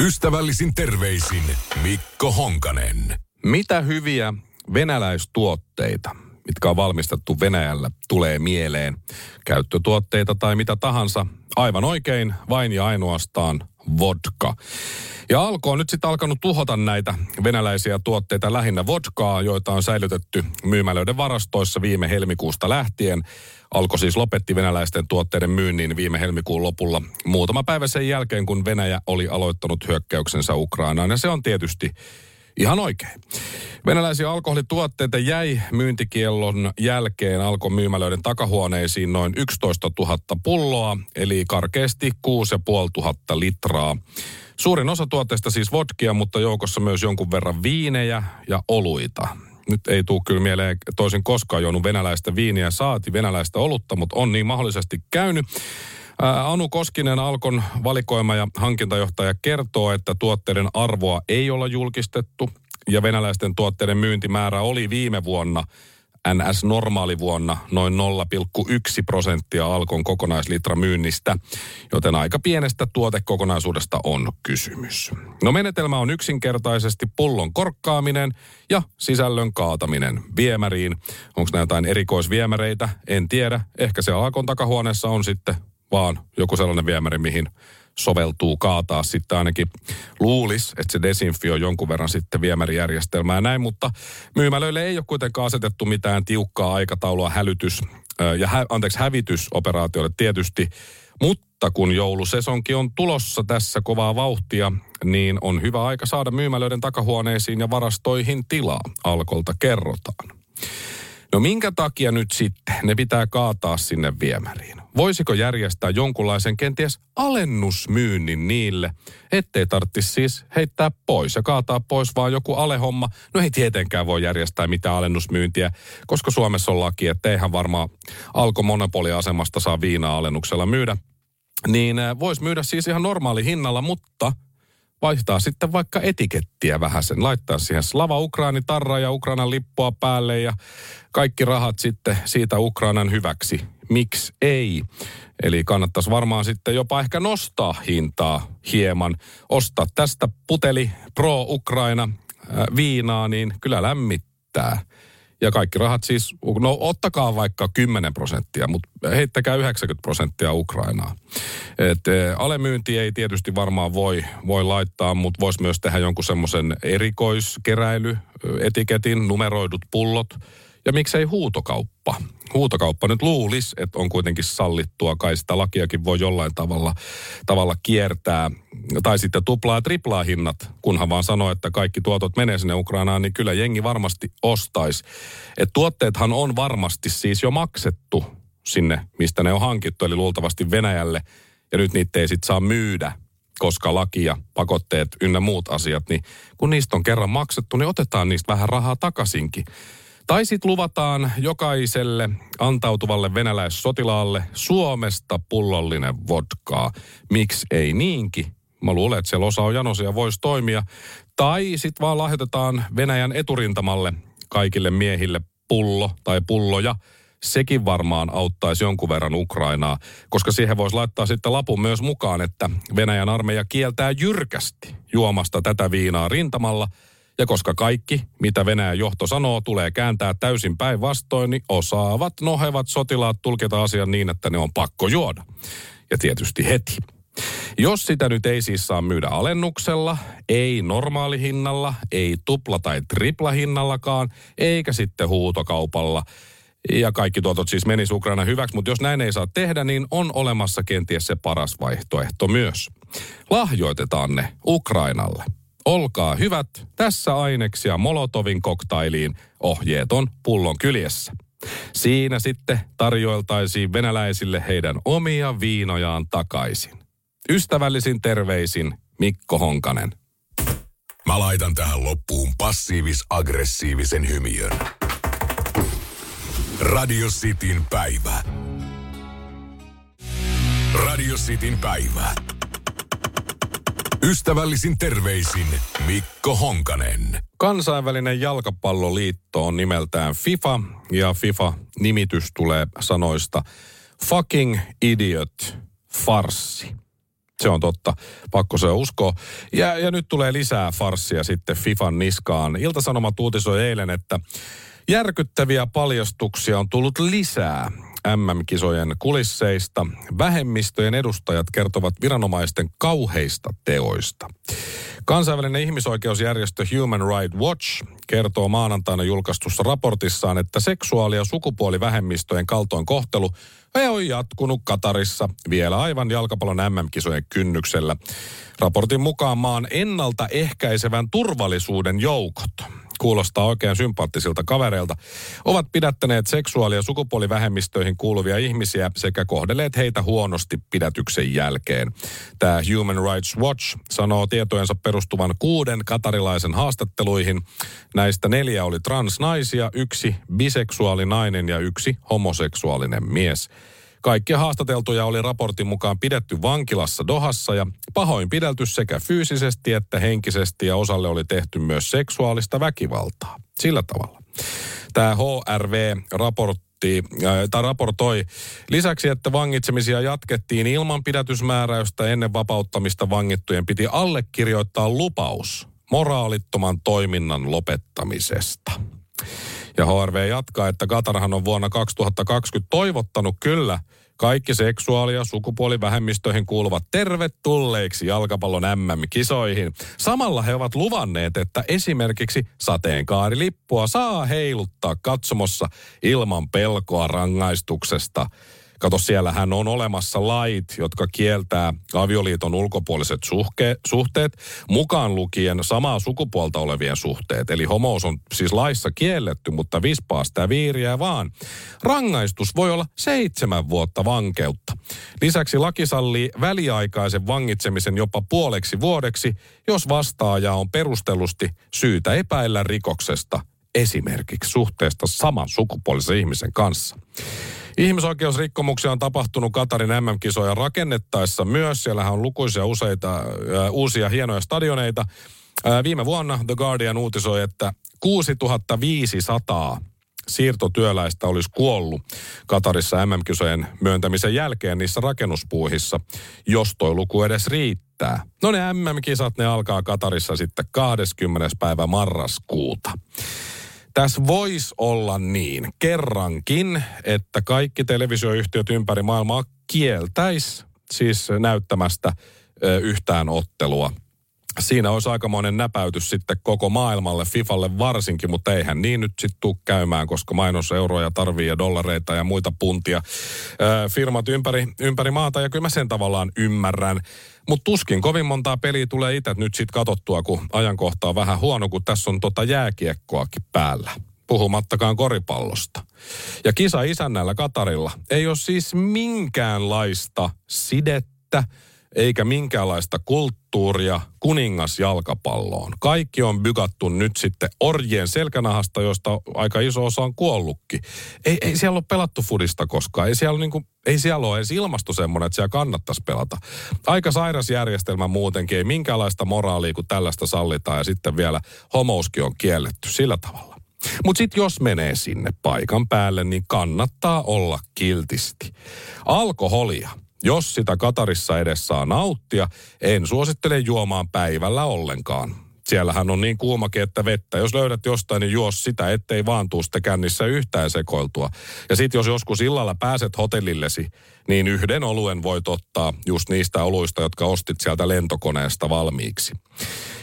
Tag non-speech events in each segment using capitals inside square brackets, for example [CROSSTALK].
Ystävällisin terveisin Mikko Honkanen. Mitä hyviä venäläistuotteita, mitkä on valmistettu Venäjällä, tulee mieleen? Käyttötuotteita tai mitä tahansa. Aivan oikein, vain ja ainoastaan vodka. Ja Alko on nyt sitten alkanut tuhota näitä venäläisiä tuotteita, lähinnä vodkaa, joita on säilytetty myymälöiden varastoissa viime helmikuusta lähtien. Alko siis lopetti venäläisten tuotteiden myynnin viime helmikuun lopulla muutama päivä sen jälkeen, kun Venäjä oli aloittanut hyökkäyksensä Ukrainaan. Ja se on tietysti Ihan oikein. Venäläisiä alkoholituotteita jäi myyntikiellon jälkeen alkoi myymälöiden takahuoneisiin noin 11 000 pulloa, eli karkeasti 6500 litraa. Suurin osa tuotteista siis vodkia, mutta joukossa myös jonkun verran viinejä ja oluita. Nyt ei tule kyllä mieleen toisin koskaan juonut venäläistä viiniä, saati venäläistä olutta, mutta on niin mahdollisesti käynyt. Anu Koskinen, Alkon valikoima ja hankintajohtaja, kertoo, että tuotteiden arvoa ei olla julkistettu ja venäläisten tuotteiden myyntimäärä oli viime vuonna NS normaalivuonna noin 0,1 prosenttia Alkon kokonaislitra myynnistä, joten aika pienestä tuotekokonaisuudesta on kysymys. No menetelmä on yksinkertaisesti pullon korkkaaminen ja sisällön kaataminen viemäriin. Onko nämä jotain erikoisviemäreitä? En tiedä. Ehkä se Alkon takahuoneessa on sitten vaan joku sellainen viemäri, mihin soveltuu kaataa sitten ainakin luulis, että se desinfioi jonkun verran sitten viemärijärjestelmää ja näin, mutta myymälöille ei ole kuitenkaan asetettu mitään tiukkaa aikataulua hälytys ja hä, anteeksi, hävitysoperaatioille tietysti, mutta kun joulusesonki on tulossa tässä kovaa vauhtia, niin on hyvä aika saada myymälöiden takahuoneisiin ja varastoihin tilaa, alkolta kerrotaan. No minkä takia nyt sitten ne pitää kaataa sinne viemäriin? Voisiko järjestää jonkunlaisen kenties alennusmyynnin niille, ettei tarvitsisi siis heittää pois ja kaataa pois vaan joku alehomma? No ei tietenkään voi järjestää mitään alennusmyyntiä, koska Suomessa on laki, että eihän varmaan alkomonopoliasemasta saa viinaa alennuksella myydä. Niin äh, voisi myydä siis ihan normaali hinnalla, mutta vaihtaa sitten vaikka etikettiä vähän sen, laittaa siihen Slava Ukraini tarra ja Ukrainan lippua päälle ja kaikki rahat sitten siitä Ukrainan hyväksi. Miksi ei? Eli kannattaisi varmaan sitten jopa ehkä nostaa hintaa hieman. Ostaa tästä puteli Pro Ukraina viinaa, niin kyllä lämmittää. Ja kaikki rahat siis, no ottakaa vaikka 10 prosenttia, mutta heittäkää 90 prosenttia Ukrainaa. Et, e, alemyynti ei tietysti varmaan voi, voi laittaa, mutta voisi myös tehdä jonkun semmoisen erikoiskeräily, etiketin, numeroidut pullot – ja miksei huutokauppa? Huutokauppa nyt luulisi, että on kuitenkin sallittua, kai sitä lakiakin voi jollain tavalla, tavalla kiertää. Tai sitten tuplaa ja triplaa hinnat, kunhan vaan sanoo, että kaikki tuotot menee sinne Ukrainaan, niin kyllä jengi varmasti ostaisi. Et tuotteethan on varmasti siis jo maksettu sinne, mistä ne on hankittu, eli luultavasti Venäjälle. Ja nyt niitä ei sitten saa myydä, koska laki ja pakotteet ynnä muut asiat, niin kun niistä on kerran maksettu, niin otetaan niistä vähän rahaa takaisinkin. Tai sitten luvataan jokaiselle antautuvalle venäläissotilaalle Suomesta pullollinen vodkaa. Miksi ei niinkin? Mä luulen, että siellä osa on janosia voisi toimia. Tai sitten vaan lahjoitetaan Venäjän eturintamalle kaikille miehille pullo tai pulloja. Sekin varmaan auttaisi jonkun verran Ukrainaa, koska siihen voisi laittaa sitten lapun myös mukaan, että Venäjän armeija kieltää jyrkästi juomasta tätä viinaa rintamalla – ja koska kaikki, mitä Venäjän johto sanoo, tulee kääntää täysin päinvastoin, niin osaavat nohevat sotilaat tulkita asian niin, että ne on pakko juoda. Ja tietysti heti. Jos sitä nyt ei siis saa myydä alennuksella, ei normaalihinnalla, ei tupla- tai triplahinnallakaan, eikä sitten huutokaupalla, ja kaikki tuotot siis menisi Ukraina hyväksi, mutta jos näin ei saa tehdä, niin on olemassa kenties se paras vaihtoehto myös. Lahjoitetaan ne Ukrainalle. Olkaa hyvät, tässä aineksia Molotovin koktailiin, ohjeet on pullon kyljessä. Siinä sitten tarjoiltaisiin venäläisille heidän omia viinojaan takaisin. Ystävällisin terveisin Mikko Honkanen. Mä laitan tähän loppuun passiivis-aggressiivisen hymiön. Radio Cityn päivä. Radio Cityn päivä. Ystävällisin terveisin Mikko Honkanen. Kansainvälinen jalkapalloliitto on nimeltään FIFA ja FIFA-nimitys tulee sanoista fucking idiot, farssi. Se on totta, pakko se uskoa. Ja, ja nyt tulee lisää farssia sitten FIFAn niskaan. Ilta-Sanomat uutisoi eilen, että järkyttäviä paljastuksia on tullut lisää MM-kisojen kulisseista. Vähemmistöjen edustajat kertovat viranomaisten kauheista teoista. Kansainvälinen ihmisoikeusjärjestö Human Rights Watch kertoo maanantaina julkaistussa raportissaan, että seksuaali- ja sukupuolivähemmistöjen kaltoinkohtelu on jatkunut Katarissa vielä aivan jalkapallon MM-kisojen kynnyksellä. Raportin mukaan maan ennaltaehkäisevän turvallisuuden joukot kuulostaa oikein sympaattisilta kavereilta, ovat pidättäneet seksuaali- ja sukupuolivähemmistöihin kuuluvia ihmisiä sekä kohdelleet heitä huonosti pidätyksen jälkeen. Tämä Human Rights Watch sanoo tietojensa perustuvan kuuden katarilaisen haastatteluihin. Näistä neljä oli transnaisia, yksi biseksuaalinainen ja yksi homoseksuaalinen mies. Kaikkia haastateltuja oli raportin mukaan pidetty vankilassa Dohassa ja pahoinpidelty sekä fyysisesti että henkisesti ja osalle oli tehty myös seksuaalista väkivaltaa. Sillä tavalla. Tämä HRV raportti tai raportoi lisäksi, että vangitsemisia jatkettiin ilman pidätysmääräystä ennen vapauttamista vangittujen piti allekirjoittaa lupaus moraalittoman toiminnan lopettamisesta. Ja HRV jatkaa, että Katarhan on vuonna 2020 toivottanut kyllä kaikki seksuaali- ja sukupuolivähemmistöihin kuuluvat tervetulleiksi jalkapallon MM-kisoihin. Samalla he ovat luvanneet, että esimerkiksi sateenkaarilippua saa heiluttaa katsomossa ilman pelkoa rangaistuksesta – Kato, siellähän on olemassa lait, jotka kieltää avioliiton ulkopuoliset suhke, suhteet, mukaan lukien samaa sukupuolta olevien suhteet. Eli homous on siis laissa kielletty, mutta vispaa sitä viiriä vaan. Rangaistus voi olla seitsemän vuotta vankeutta. Lisäksi laki sallii väliaikaisen vangitsemisen jopa puoleksi vuodeksi, jos vastaaja on perustellusti syytä epäillä rikoksesta, esimerkiksi suhteesta saman sukupuolisen ihmisen kanssa. Ihmisoikeusrikkomuksia on tapahtunut Katarin MM-kisoja rakennettaessa myös. Siellähän on lukuisia useita äh, uusia hienoja stadioneita. Äh, viime vuonna The Guardian uutisoi, että 6500 siirtotyöläistä olisi kuollut Katarissa MM-kisojen myöntämisen jälkeen niissä rakennuspuuhissa, jos toi luku edes riittää. No ne MM-kisat, ne alkaa Katarissa sitten 20. päivä marraskuuta. Tässä voisi olla niin kerrankin, että kaikki televisioyhtiöt ympäri maailmaa kieltäisi siis näyttämästä yhtään ottelua siinä olisi aikamoinen näpäytys sitten koko maailmalle, Fifalle varsinkin, mutta eihän niin nyt sitten tule käymään, koska mainoseuroja tarvii ja dollareita ja muita puntia. firmat ympäri, ympäri maata ja kyllä mä sen tavallaan ymmärrän. Mutta tuskin kovin montaa peliä tulee itse nyt sitten katsottua, kun ajankohta on vähän huono, kun tässä on tota jääkiekkoakin päällä puhumattakaan koripallosta. Ja kisa isännällä Katarilla ei ole siis minkäänlaista sidettä, eikä minkäänlaista kulttuuria kuningasjalkapalloon. Kaikki on bygattu nyt sitten orjien selkänahasta, josta aika iso osa on kuollutkin. Ei, ei siellä ole pelattu fudista koskaan. Ei siellä, niin kuin, ei siellä ole edes ilmasto semmoinen, että siellä kannattaisi pelata. Aika sairas järjestelmä muutenkin. Ei minkäänlaista moraalia, kun tällaista sallitaan. Ja sitten vielä homouskin on kielletty sillä tavalla. Mutta sitten jos menee sinne paikan päälle, niin kannattaa olla kiltisti. Alkoholia jos sitä Katarissa edes saa nauttia, en suosittele juomaan päivällä ollenkaan. Siellähän on niin kuumakin, että vettä. Jos löydät jostain, niin juos sitä, ettei vaan tuu sitä kännissä yhtään sekoiltua. Ja sitten jos joskus illalla pääset hotellillesi, niin yhden oluen voit ottaa just niistä oluista, jotka ostit sieltä lentokoneesta valmiiksi.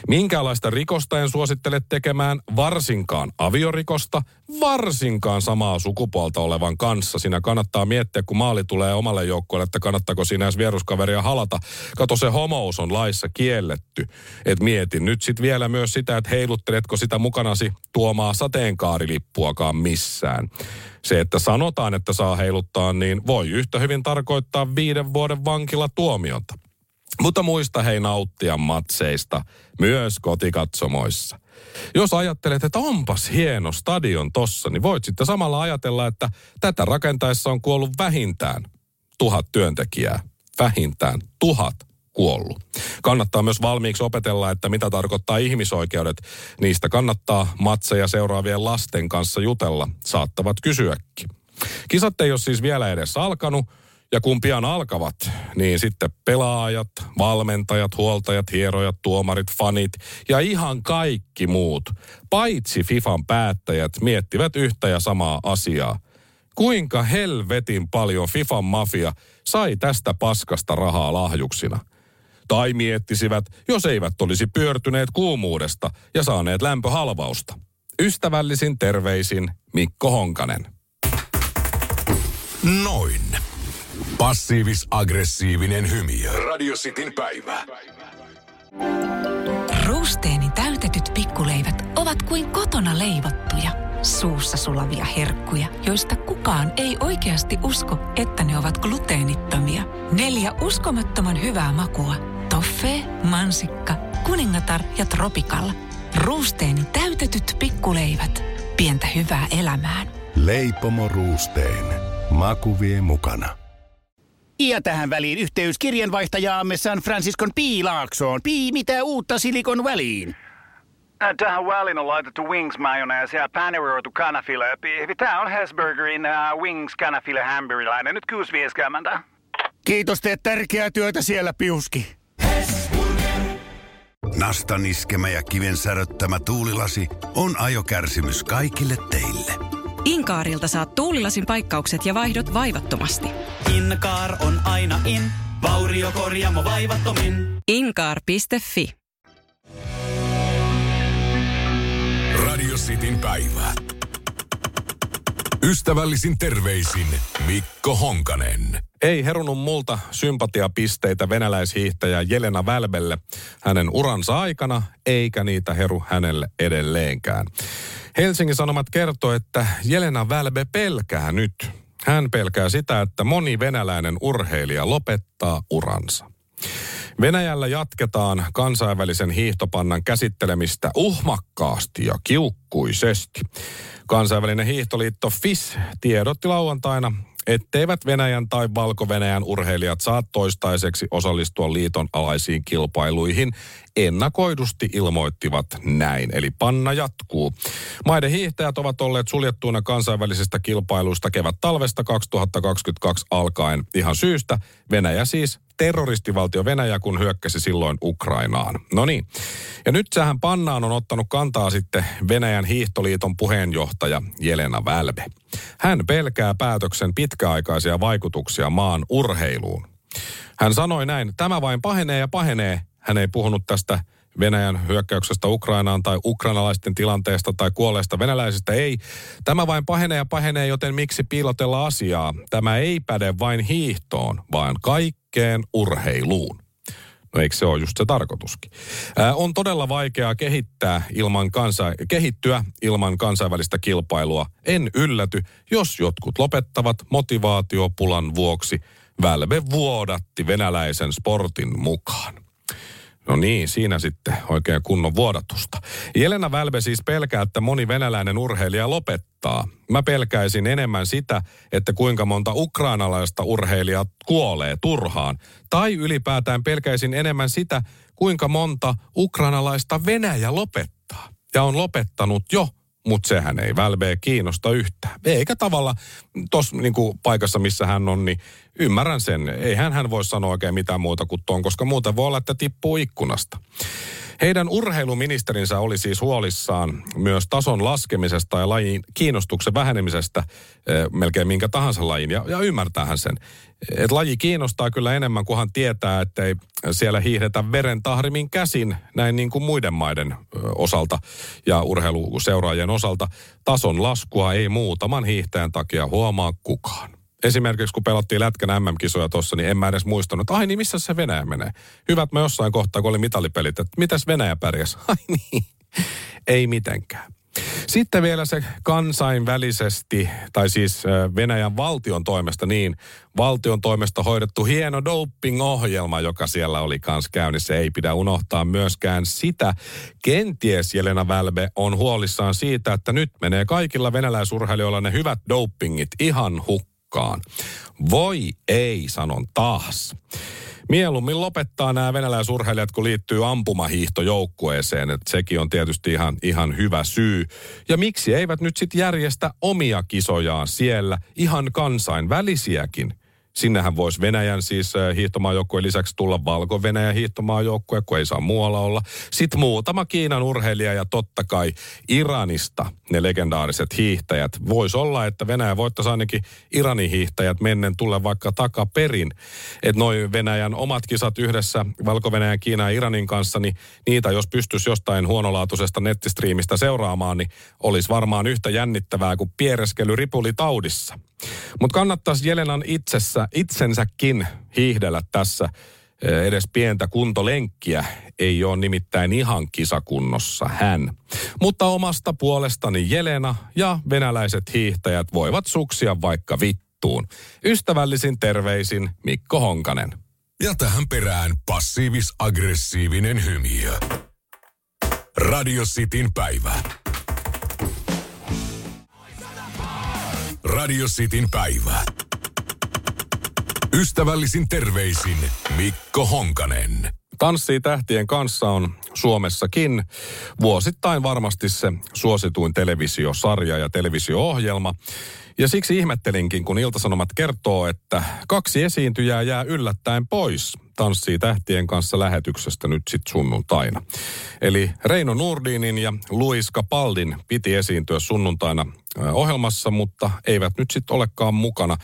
Minkälaista rikosta en suosittele tekemään, varsinkaan aviorikosta, varsinkaan samaa sukupuolta olevan kanssa. Siinä kannattaa miettiä, kun maali tulee omalle joukkueelle, että kannattaako siinä edes vieruskaveria halata. Kato, se homous on laissa kielletty. Et mietin nyt sitten vielä myös sitä, että heilutteletko sitä mukanasi tuomaa sateenkaarilippuakaan missään. Se, että sanotaan, että saa heiluttaa, niin voi yhtä hyvin tarkoittaa viiden vuoden vankilatuomiota. Mutta muista hei nauttia matseista, myös kotikatsomoissa. Jos ajattelet, että onpas hieno stadion tossa, niin voit sitten samalla ajatella, että tätä rakentaessa on kuollut vähintään tuhat työntekijää. Vähintään tuhat kuollut. Kannattaa myös valmiiksi opetella, että mitä tarkoittaa ihmisoikeudet. Niistä kannattaa matseja seuraavien lasten kanssa jutella. Saattavat kysyäkin. Kisat ei ole siis vielä edes alkanut, ja kun pian alkavat, niin sitten pelaajat, valmentajat, huoltajat, hierojat, tuomarit, fanit ja ihan kaikki muut, paitsi FIFAn päättäjät, miettivät yhtä ja samaa asiaa. Kuinka helvetin paljon FIFAn mafia sai tästä paskasta rahaa lahjuksina? Tai miettisivät, jos eivät olisi pyörtyneet kuumuudesta ja saaneet lämpöhalvausta. Ystävällisin terveisin Mikko Honkanen. Noin. Passiivis-aggressiivinen hymiö. Radio Cityn päivä. Ruusteeni täytetyt pikkuleivät ovat kuin kotona leivottuja, suussa sulavia herkkuja, joista kukaan ei oikeasti usko, että ne ovat gluteenittomia. Neljä uskomattoman hyvää makua. Toffee, mansikka, kuningatar ja tropikalla. Ruusteeni täytetyt pikkuleivät. Pientä hyvää elämään. Leipomo Ruusteen. Maku vie mukana. Ja tähän väliin yhteys kirjanvaihtajaamme San Franciscon Piilaaksoon. Pii, mitä uutta Silikon väliin? Äh, Tähän väliin on laitettu wings mayonnaise ja paneroitu kanafila. Tämä on Hesburgerin uh, wings kanafila hamburilainen. Nyt 6.50. Kiitos, teet tärkeää työtä siellä, Piuski. Nastan iskemä ja kiven säröttämä tuulilasi on ajokärsimys kaikille teille. Inkaarilta saat tuulilasin paikkaukset ja vaihdot vaivattomasti. Inkaar on aina in, vauriokorjaamo vaivattomin. Inkaar.fi Radio Cityn päivä. Ystävällisin terveisin Mikko Honkanen. Ei herunut multa sympatiapisteitä venäläishiihtäjä Jelena Välbelle hänen uransa aikana, eikä niitä heru hänelle edelleenkään. Helsingin Sanomat kertoo, että Jelena Välbe pelkää nyt. Hän pelkää sitä, että moni venäläinen urheilija lopettaa uransa. Venäjällä jatketaan kansainvälisen hiihtopannan käsittelemistä uhmakkaasti ja kiukkuisesti. Kansainvälinen hiihtoliitto FIS tiedotti lauantaina, etteivät Venäjän tai Valko-Venäjän urheilijat saa toistaiseksi osallistua liiton alaisiin kilpailuihin. Ennakoidusti ilmoittivat näin, eli panna jatkuu. Maiden hiihtäjät ovat olleet suljettuina kansainvälisistä kilpailuista kevät-talvesta 2022 alkaen ihan syystä. Venäjä siis terroristivaltio Venäjä, kun hyökkäsi silloin Ukrainaan. No niin. Ja nyt sähän pannaan on ottanut kantaa sitten Venäjän hiihtoliiton puheenjohtaja Jelena Välbe. Hän pelkää päätöksen pitkäaikaisia vaikutuksia maan urheiluun. Hän sanoi näin, tämä vain pahenee ja pahenee. Hän ei puhunut tästä Venäjän hyökkäyksestä Ukrainaan tai ukrainalaisten tilanteesta tai kuolleista venäläisistä. Ei. Tämä vain pahenee ja pahenee, joten miksi piilotella asiaa? Tämä ei päde vain hiihtoon, vaan kaikkeen urheiluun. No eikö se ole just se tarkoituskin? Ää, on todella vaikeaa kehittää ilman kansa, kehittyä ilman kansainvälistä kilpailua. En ylläty, jos jotkut lopettavat motivaatiopulan vuoksi. Välve vuodatti venäläisen sportin mukaan. No niin, siinä sitten oikein kunnon vuodatusta. Jelena Välbe siis pelkää, että moni venäläinen urheilija lopettaa. Mä pelkäisin enemmän sitä, että kuinka monta ukrainalaista urheilijaa kuolee turhaan. Tai ylipäätään pelkäisin enemmän sitä, kuinka monta ukrainalaista Venäjä lopettaa. Ja on lopettanut jo mutta sehän ei välveä kiinnosta yhtään. Eikä tavalla tuossa niinku paikassa, missä hän on, niin ymmärrän sen. Eihän hän voi sanoa oikein mitään muuta kuin tuon, koska muuten voi olla, että tippuu ikkunasta. Heidän urheiluministerinsä oli siis huolissaan myös tason laskemisesta ja lajin kiinnostuksen vähenemisestä eh, melkein minkä tahansa lajin. Ja, ja ymmärtäähän sen. Et laji kiinnostaa kyllä enemmän, kunhan tietää, että ei siellä hiihdetä veren tahrimin käsin, näin niin kuin muiden maiden osalta ja urheiluseuraajien osalta. Tason laskua ei muutaman hiihtäjän takia huomaa kukaan. Esimerkiksi kun pelattiin Lätkän MM-kisoja tuossa, niin en mä edes muistanut, ai niin, missä se Venäjä menee? Hyvät me jossain kohtaa, kun oli mitalipelit, että mitäs Venäjä pärjäs? [LAUGHS] Ai niin, ei mitenkään. Sitten vielä se kansainvälisesti, tai siis Venäjän valtion toimesta niin, valtion toimesta hoidettu hieno doping-ohjelma, joka siellä oli kanssa käynnissä. Ei pidä unohtaa myöskään sitä. Kenties Jelena Välbe on huolissaan siitä, että nyt menee kaikilla venäläisurheilijoilla ne hyvät dopingit ihan hukkaan. Voi ei, sanon taas. Mieluummin lopettaa nämä venäläisurheilijat, kun liittyy ampumahiihtojoukkueeseen. Että sekin on tietysti ihan, ihan hyvä syy. Ja miksi eivät nyt sitten järjestä omia kisojaan siellä, ihan kansainvälisiäkin? Sinnehän voisi Venäjän siis hiihtomaajoukkueen lisäksi tulla Valko-Venäjän hiihtomaajoukkue, kun ei saa muualla olla. Sitten muutama Kiinan urheilija ja totta kai Iranista ne legendaariset hiihtäjät. Voisi olla, että Venäjä voittaisi ainakin Iranin hiihtäjät mennen tulla vaikka takaperin. Että noin Venäjän omat kisat yhdessä Valko-Venäjän, Kiinan ja Iranin kanssa, niin niitä jos pystyisi jostain huonolaatuisesta nettistriimistä seuraamaan, niin olisi varmaan yhtä jännittävää kuin piereskely ripulitaudissa. Mutta kannattaisi Jelenan itsessä, itsensäkin hiihdellä tässä edes pientä kuntolenkkiä. Ei ole nimittäin ihan kisakunnossa hän. Mutta omasta puolestani Jelena ja venäläiset hiihtäjät voivat suksia vaikka vittuun. Ystävällisin terveisin Mikko Honkanen. Ja tähän perään passiivis-aggressiivinen hymiö. Radio Cityn päivä. Radio Cityn päivä. Ystävällisin terveisin Mikko Honkanen. Tanssii tähtien kanssa on Suomessakin vuosittain varmasti se suosituin televisiosarja ja televisio-ohjelma. Ja siksi ihmettelinkin, kun Iltasanomat kertoo, että kaksi esiintyjää jää yllättäen pois Tanssii tähtien kanssa lähetyksestä nyt sit sunnuntaina. Eli Reino Nurdinin ja Luis Capaldin piti esiintyä sunnuntaina ohjelmassa, mutta eivät nyt sitten olekaan mukana.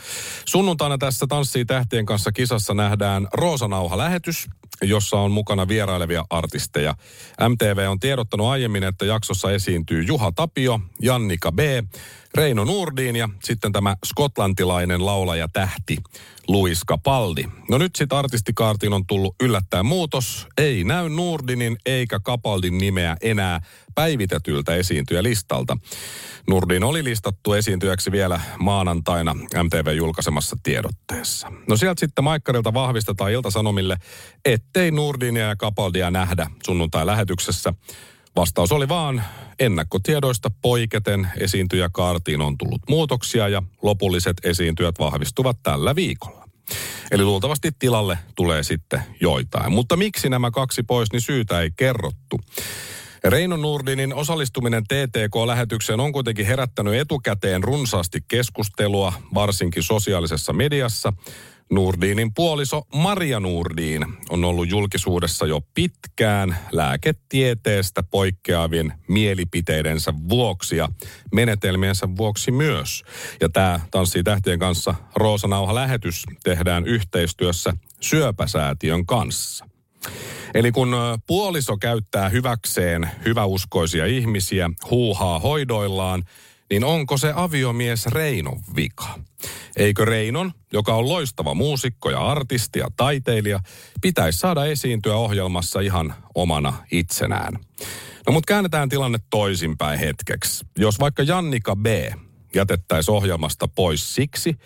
Sunnuntaina tässä Tanssii tähtien kanssa kisassa nähdään Roosanauha-lähetys, jossa on mukana vierailevia artisteja. MTV on tiedottanut aiemmin, että jaksossa esiintyy Juha Tapio, Jannika B., Reino Nurdin ja sitten tämä skotlantilainen laulaja tähti Luis Capaldi. No nyt sitten artistikaartiin on tullut yllättäen muutos. Ei näy Nurdinin eikä Capaldin nimeä enää päivitetyltä esiintyjälistalta. Nurdin oli listattu esiintyjäksi vielä maanantaina MTV-julkaisemassa tiedotteessa. No sieltä sitten Maikkarilta vahvistetaan Ilta-Sanomille, ettei Nurdinia ja Capaldia nähdä sunnuntai-lähetyksessä. Vastaus oli vaan ennakkotiedoista poiketen esiintyjäkaartiin on tullut muutoksia ja lopulliset esiintyjät vahvistuvat tällä viikolla. Eli luultavasti tilalle tulee sitten joitain. Mutta miksi nämä kaksi pois, niin syytä ei kerrottu. Reino Nurdinin osallistuminen TTK-lähetykseen on kuitenkin herättänyt etukäteen runsaasti keskustelua, varsinkin sosiaalisessa mediassa. Nurdinin puoliso Maria Nurdin on ollut julkisuudessa jo pitkään lääketieteestä poikkeavien mielipiteidensä vuoksi ja menetelmiensä vuoksi myös. Ja tämä Tanssii tähtien kanssa Roosanauha-lähetys tehdään yhteistyössä Syöpäsäätiön kanssa. Eli kun puoliso käyttää hyväkseen hyväuskoisia ihmisiä, huuhaa hoidoillaan, niin onko se aviomies Reinon vika? Eikö Reinon, joka on loistava muusikko ja artisti ja taiteilija, pitäisi saada esiintyä ohjelmassa ihan omana itsenään? No mutta käännetään tilanne toisinpäin hetkeksi. Jos vaikka Jannika B. jätettäisiin ohjelmasta pois siksi,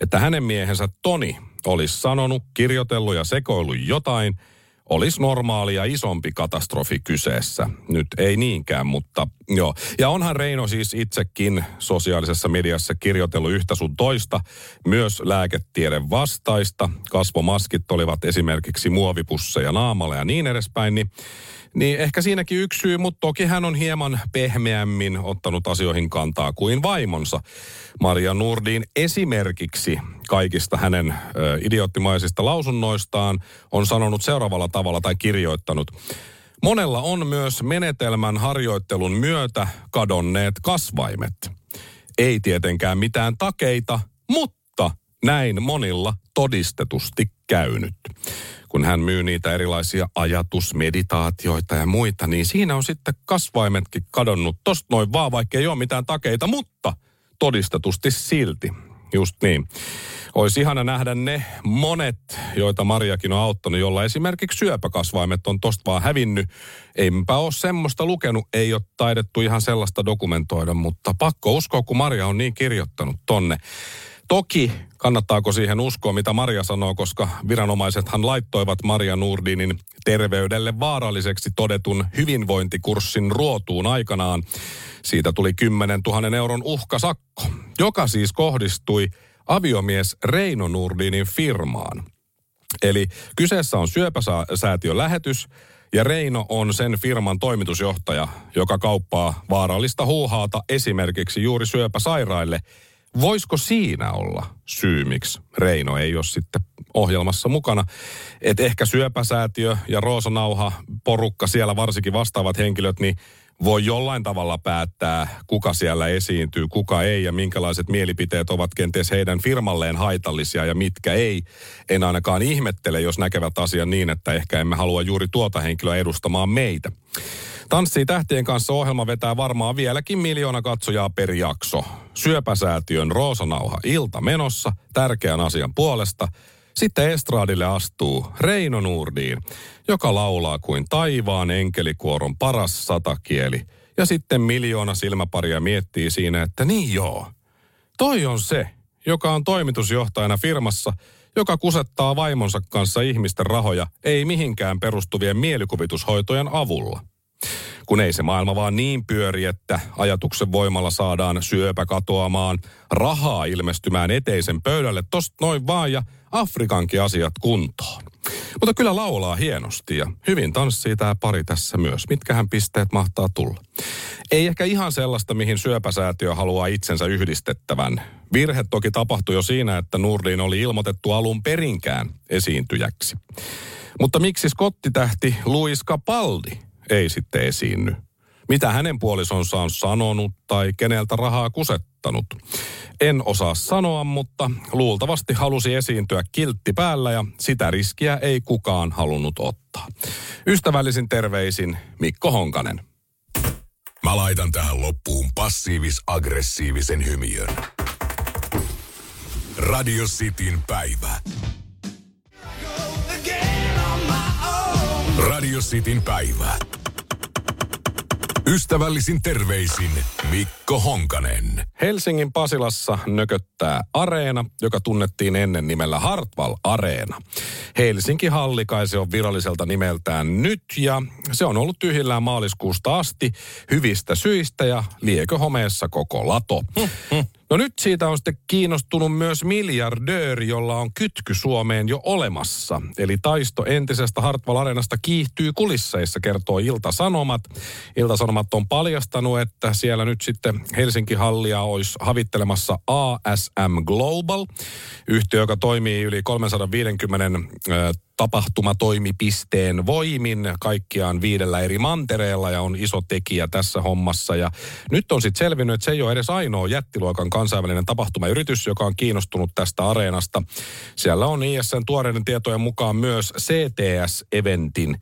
että hänen miehensä Toni olisi sanonut, kirjoitellut ja sekoillut jotain – olisi normaali ja isompi katastrofi kyseessä. Nyt ei niinkään, mutta joo. Ja onhan Reino siis itsekin sosiaalisessa mediassa kirjoitellut yhtä sun toista, myös lääketiede vastaista. Kasvomaskit olivat esimerkiksi muovipusseja naamalle ja niin edespäin, niin niin ehkä siinäkin yksi syy, mutta toki hän on hieman pehmeämmin ottanut asioihin kantaa kuin vaimonsa. Maria Nurdin esimerkiksi kaikista hänen ö, idioottimaisista lausunnoistaan on sanonut seuraavalla tavalla tai kirjoittanut. Monella on myös menetelmän harjoittelun myötä kadonneet kasvaimet. Ei tietenkään mitään takeita, mutta näin monilla todistetusti käynyt kun hän myy niitä erilaisia ajatusmeditaatioita ja muita, niin siinä on sitten kasvaimetkin kadonnut tosta noin vaan, vaikka ei ole mitään takeita, mutta todistetusti silti. Just niin. Olisi ihana nähdä ne monet, joita Mariakin on auttanut, jolla esimerkiksi syöpäkasvaimet on tosta vaan hävinnyt. Eipä ole semmoista lukenut, ei ole taidettu ihan sellaista dokumentoida, mutta pakko uskoa, kun Maria on niin kirjoittanut tonne. Toki kannattaako siihen uskoa, mitä Maria sanoo, koska viranomaisethan laittoivat Maria Nurdinin terveydelle vaaralliseksi todetun hyvinvointikurssin ruotuun aikanaan. Siitä tuli 10 000 euron uhkasakko, joka siis kohdistui aviomies Reino Nurdinin firmaan. Eli kyseessä on syöpäsäätiön lähetys, ja Reino on sen firman toimitusjohtaja, joka kauppaa vaarallista huuhaata esimerkiksi juuri syöpäsairaille – Voisiko siinä olla syy, miksi Reino ei ole sitten ohjelmassa mukana? Että ehkä syöpäsäätiö ja Roosa Nauha, porukka siellä varsinkin vastaavat henkilöt, niin voi jollain tavalla päättää, kuka siellä esiintyy, kuka ei ja minkälaiset mielipiteet ovat kenties heidän firmalleen haitallisia ja mitkä ei. En ainakaan ihmettele, jos näkevät asian niin, että ehkä emme halua juuri tuota henkilöä edustamaan meitä. Tanssii tähtien kanssa ohjelma vetää varmaan vieläkin miljoona katsojaa per jakso. Syöpäsäätiön Roosanauha ilta menossa tärkeän asian puolesta. Sitten estraadille astuu Reino Nurdiin, joka laulaa kuin taivaan enkelikuoron paras satakieli. Ja sitten miljoona silmäparia miettii siinä, että niin joo, toi on se, joka on toimitusjohtajana firmassa, joka kusettaa vaimonsa kanssa ihmisten rahoja ei mihinkään perustuvien mielikuvitushoitojen avulla kun ei se maailma vaan niin pyöri, että ajatuksen voimalla saadaan syöpä katoamaan, rahaa ilmestymään eteisen pöydälle tosta noin vaan ja Afrikankin asiat kuntoon. Mutta kyllä laulaa hienosti ja hyvin tanssii tämä pari tässä myös. Mitkähän pisteet mahtaa tulla? Ei ehkä ihan sellaista, mihin syöpäsäätiö haluaa itsensä yhdistettävän. Virhe toki tapahtui jo siinä, että Nurdin oli ilmoitettu alun perinkään esiintyjäksi. Mutta miksi skottitähti Luis Capaldi ei sitten esiinny. Mitä hänen puolisonsa on sanonut tai keneltä rahaa kusettanut. En osaa sanoa, mutta luultavasti halusi esiintyä kiltti päällä ja sitä riskiä ei kukaan halunnut ottaa. Ystävällisin terveisin Mikko Honkanen. Mä laitan tähän loppuun passiivis-aggressiivisen hymiön. Radio Cityn päivä. Radio Cityn päivä. Ystävällisin terveisin Mikko Honkanen. Helsingin Pasilassa nököttää Areena, joka tunnettiin ennen nimellä Hartwall Areena. Helsinki Hallikaisi on viralliselta nimeltään nyt ja se on ollut tyhjillään maaliskuusta asti hyvistä syistä ja liekö homeessa koko lato. No nyt siitä on sitten kiinnostunut myös miljardööri, jolla on kytky Suomeen jo olemassa. Eli taisto entisestä Hartwall Areenasta kiihtyy kulisseissa, kertoo Ilta-Sanomat. Ilta-Sanomat on paljastanut, että siellä nyt sitten Helsinki-hallia olisi havittelemassa ASM Global, yhtiö, joka toimii yli 350 tapahtumatoimipisteen voimin kaikkiaan viidellä eri mantereella ja on iso tekijä tässä hommassa. Ja nyt on sitten selvinnyt, että se ei ole edes ainoa jättiluokan kansainvälinen tapahtumayritys, joka on kiinnostunut tästä areenasta. Siellä on ISN tuoreiden tietojen mukaan myös CTS-eventin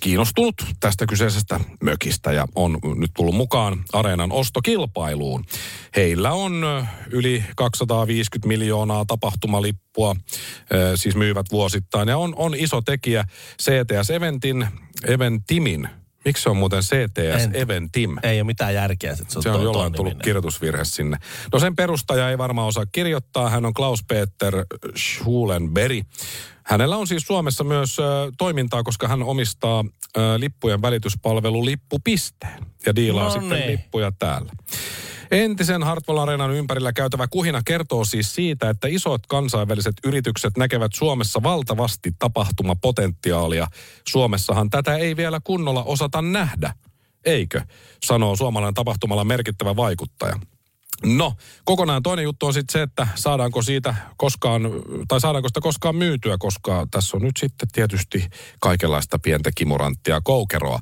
kiinnostunut tästä kyseisestä mökistä ja on nyt tullut mukaan areenan ostokilpailuun. Heillä on yli 250 miljoonaa tapahtumalippua, siis myyvät vuosittain. Ja on, on iso tekijä CTS Eventin, Eventimin Miksi se on muuten CTS en, Eventim? Ei ole mitään järkeä. Se on, se on jollain tullut kirjoitusvirhe sinne. No sen perustaja ei varmaan osaa kirjoittaa. Hän on Klaus-Peter Schulenberg. Hänellä on siis Suomessa myös äh, toimintaa, koska hän omistaa äh, lippujen välityspalvelu Lippupisteen ja diilaa no sitten niin. lippuja täällä. Entisen Hartwell Areenan ympärillä käytävä kuhina kertoo siis siitä, että isot kansainväliset yritykset näkevät Suomessa valtavasti tapahtumapotentiaalia. Suomessahan tätä ei vielä kunnolla osata nähdä. Eikö? Sanoo suomalainen tapahtumalla merkittävä vaikuttaja. No, kokonaan toinen juttu on sitten se, että saadaanko siitä koskaan, tai saadaanko sitä koskaan myytyä, koska tässä on nyt sitten tietysti kaikenlaista pientä kimuranttia koukeroa.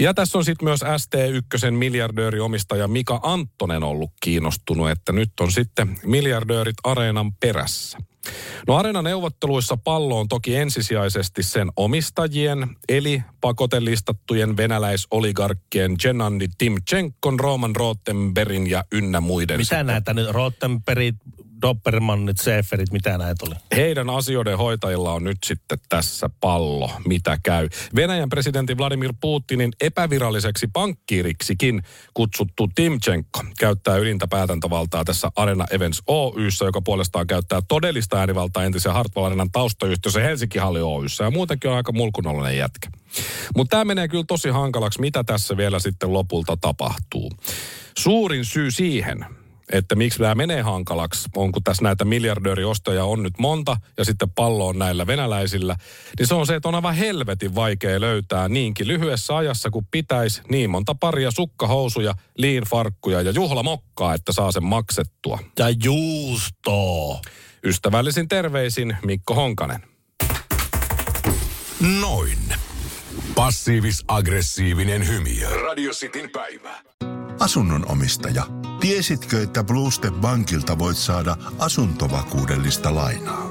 Ja tässä on sitten myös ST1 miljardööriomistaja Mika Anttonen ollut kiinnostunut, että nyt on sitten miljardöörit areenan perässä. No Areena-neuvotteluissa pallo on toki ensisijaisesti sen omistajien, eli pakotelistattujen venäläisoligarkkien Genandi Timchenkon, Roman Rottenbergin ja ynnä muiden. Mitä näitä nyt, Rottenperit, Doppermannit, Seferit, mitä näitä oli? Heidän asioiden hoitajilla on nyt sitten tässä pallo, mitä käy. Venäjän presidentti Vladimir Putinin epäviralliseksi pankkiiriksikin kutsuttu Timchenko käyttää ylintä päätäntävaltaa tässä Arena Events Oyssä, joka puolestaan käyttää todellista äänivaltaa entisen Hartwall Arenan taustayhtiössä Helsinki Halli Oyssä. Ja muutenkin on aika mulkunollinen jätkä. Mutta tämä menee kyllä tosi hankalaksi, mitä tässä vielä sitten lopulta tapahtuu. Suurin syy siihen, että miksi tämä menee hankalaksi, on kun tässä näitä miljardööriostoja on nyt monta ja sitten pallo on näillä venäläisillä, niin se on se, että on aivan helvetin vaikea löytää niinkin lyhyessä ajassa, kun pitäisi niin monta paria sukkahousuja, liinfarkkuja ja juhlamokkaa, että saa sen maksettua. Ja juusto. Ystävällisin terveisin Mikko Honkanen. Noin. Passiivis-aggressiivinen hymiö. Radio Cityn päivä. Asunnon omistaja, tiesitkö, että Bluestep Bankilta voit saada asuntovakuudellista lainaa?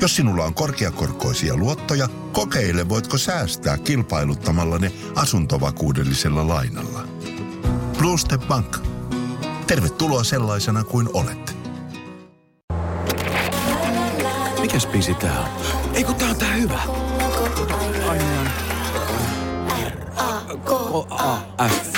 Jos sinulla on korkeakorkoisia luottoja, kokeile voitko säästää kilpailuttamalla ne asuntovakuudellisella lainalla. Bluestep Bank. Tervetuloa sellaisena kuin olet. Mikäs biisi tää on? Ei kun tää on tää hyvä. K-A-F. Hei,